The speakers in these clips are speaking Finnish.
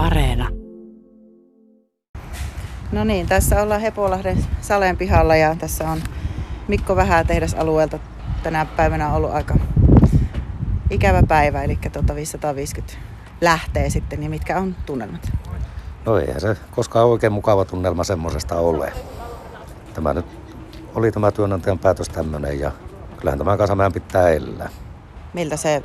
Areena. No niin, tässä ollaan Hepolahden Saleen pihalla ja tässä on Mikko Vähää tehdasalueelta tänä päivänä on ollut aika ikävä päivä, eli tuota 550 lähtee sitten, niin mitkä on tunnelmat? No eihän se koskaan oikein mukava tunnelma semmoisesta ole. Tämä nyt oli tämä työnantajan päätös tämmöinen ja kyllähän tämä kanssa meidän pitää elää. Miltä se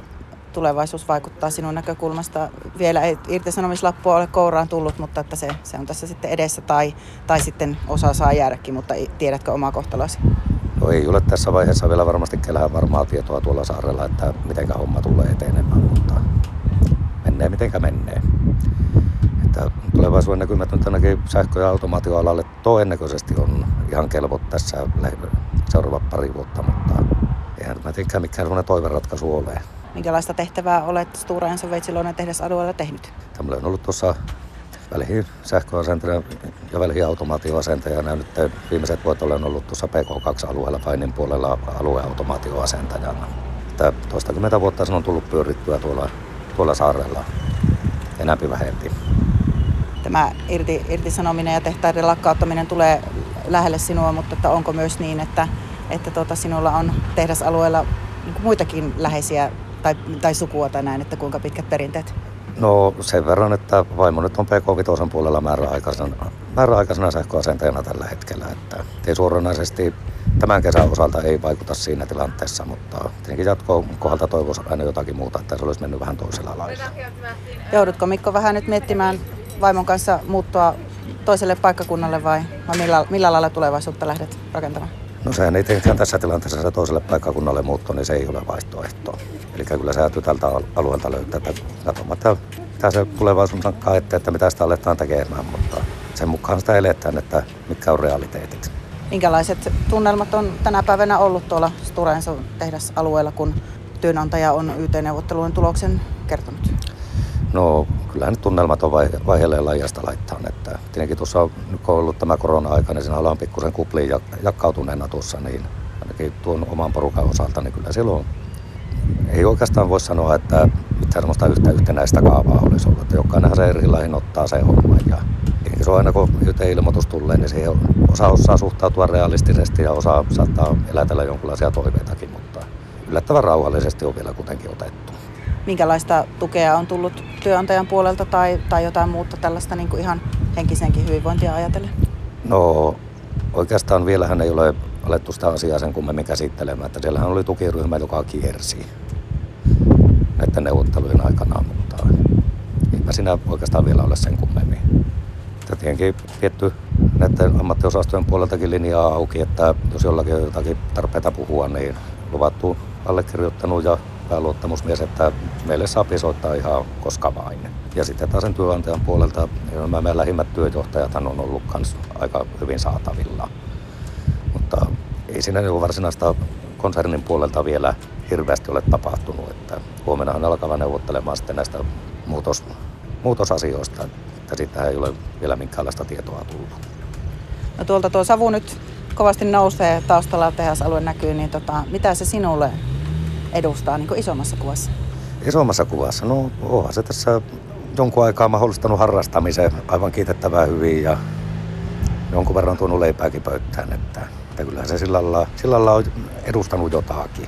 tulevaisuus vaikuttaa sinun näkökulmasta? Vielä ei irtisanomislappua ole kouraan tullut, mutta että se, se on tässä sitten edessä tai, tai sitten osa saa jäädäkin, mutta tiedätkö omaa kohtalosi? No ei ole tässä vaiheessa vielä varmasti kellään varmaa tietoa tuolla saarella, että miten homma tulee etenemään, mutta menee mitenkä menee. Että tulevaisuuden näkymät nyt ainakin sähkö- ja automaatioalalle todennäköisesti on ihan kelvot tässä seuraavat pari vuotta, mutta eihän mä tiedä mikään sellainen toiveratkaisu ole. Minkälaista tehtävää olet Stora Enso Veitsiluonen tehdasalueella tehnyt? Tämä on ollut tuossa välihin sähköasentajana ja välihin automaatioasentajana. Nyt viimeiset vuodet olen ollut tuossa PK2-alueella Painin puolella alueautomaatioasentajana. Että toistakymmentä vuotta sen on tullut pyörittyä tuolla, tuolla saarella enämpi vähempi. Tämä irti, irtisanominen ja tehtaiden lakkauttaminen tulee lähelle sinua, mutta että onko myös niin, että, että tuota, sinulla on tehdasalueella niin muitakin läheisiä tai, tai sukua tai näin, että kuinka pitkät perinteet? No sen verran, että vaimo nyt on PK5 puolella määräaikaisena, määräaikaisena sähköasentajana tällä hetkellä. Että ei suoranaisesti tämän kesän osalta ei vaikuta siinä tilanteessa, mutta tietenkin jatkoon kohdalta toivoisi aina jotakin muuta, että se olisi mennyt vähän toisella lailla. Joudutko Mikko vähän nyt miettimään vaimon kanssa muuttua toiselle paikkakunnalle vai, vai millä, millä lailla tulevaisuutta lähdet rakentamaan? No sehän ei tietenkään tässä tilanteessa se toiselle paikkakunnalle muutto, niin se ei ole vaihtoehto. Eli kyllä se täytyy tältä alueelta löytää, että katsomaan, että mitä se tulevaisuus on että, että mitä sitä aletaan tekemään, mutta sen mukaan sitä eletään, että mitkä on realiteetit. Minkälaiset tunnelmat on tänä päivänä ollut tuolla Stora Enso tehdasalueella, kun työnantaja on YT-neuvottelujen tuloksen kertonut? No kyllähän nyt tunnelmat on vaiheelleen lajasta laittaa. Että tietenkin tuossa on, kun on ollut tämä korona-aika, niin siinä ollaan pikkusen kupliin jakkautuneena tuossa, niin ainakin tuon oman porukan osalta, niin kyllä silloin ei oikeastaan voi sanoa, että mitään sellaista yhtä yhtenäistä kaavaa olisi ollut. Että jokainenhan se erilainen ottaa se homma. Ja se on aina kun ilmoitus tulee, niin siihen osa osaa suhtautua realistisesti ja osa saattaa elätellä jonkinlaisia toiveitakin, mutta yllättävän rauhallisesti on vielä kuitenkin otettu. Minkälaista tukea on tullut työnantajan puolelta tai, tai jotain muuta tällaista niin kuin ihan henkisenkin hyvinvointia ajatellen? No oikeastaan vielähän ei ole alettu sitä asiaa sen kummemmin käsittelemään. Että siellähän oli tukiryhmä, joka kiersi näiden neuvottelujen aikana, mutta eipä siinä oikeastaan vielä ole sen kummemmin. Ja tietenkin vietty näiden ammattiosastojen puoleltakin linjaa auki, että jos jollakin on jotakin tarpeita puhua, niin luvattu allekirjoittanut ja pääluottamusmies, että meille saa soittaa ihan koska vain. Ja sitten taas sen työnantajan puolelta nämä meidän lähimmät työjohtajat on ollut myös aika hyvin saatavilla. Mutta ei siinä niin varsinaista konsernin puolelta vielä hirveästi ole tapahtunut. Että huomennahan alkava neuvottelemaan sitten näistä muutos, muutosasioista, että siitä ei ole vielä minkäänlaista tietoa tullut. No tuolta tuo savu nyt kovasti nousee, taustalla tehasalue näkyy, niin tota, mitä se sinulle edustaa niin isommassa kuvassa? Isommassa kuvassa? No onhan se tässä jonkun aikaa mahdollistanut harrastamisen aivan kiitettävää hyvin ja jonkun verran tuonut leipääkin pöytään, että, että kyllähän se sillä lailla, sillä lailla on edustanut jotakin.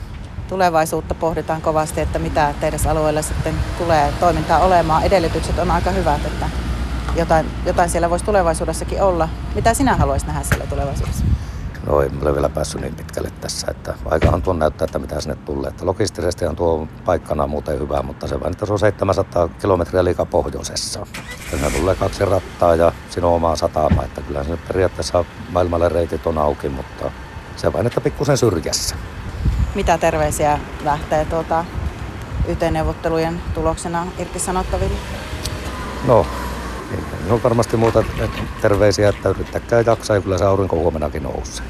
Tulevaisuutta pohditaan kovasti, että mitä teidän alueella sitten tulee toimintaa olemaan. Edellytykset on aika hyvät, että jotain, jotain siellä voisi tulevaisuudessakin olla. Mitä sinä haluaisit nähdä siellä tulevaisuudessa? No ei ole vielä päässyt niin pitkälle tässä, että aikahan tuon näyttää, että mitä sinne tulee. Että logistisesti on tuo paikkana muuten hyvä, mutta se vain, että se on 700 kilometriä liikaa pohjoisessa. Siinä tulee kaksi rattaa ja siinä on omaa satama, että kyllä se periaatteessa maailmalle reitit on auki, mutta se vain, että pikkusen syrjässä. Mitä terveisiä lähtee tuota YT-neuvottelujen tuloksena irtisanottaville? No, niin, on varmasti muuta terveisiä, että yrittäkää jaksaa ja kyllä se aurinko huomenakin nousee.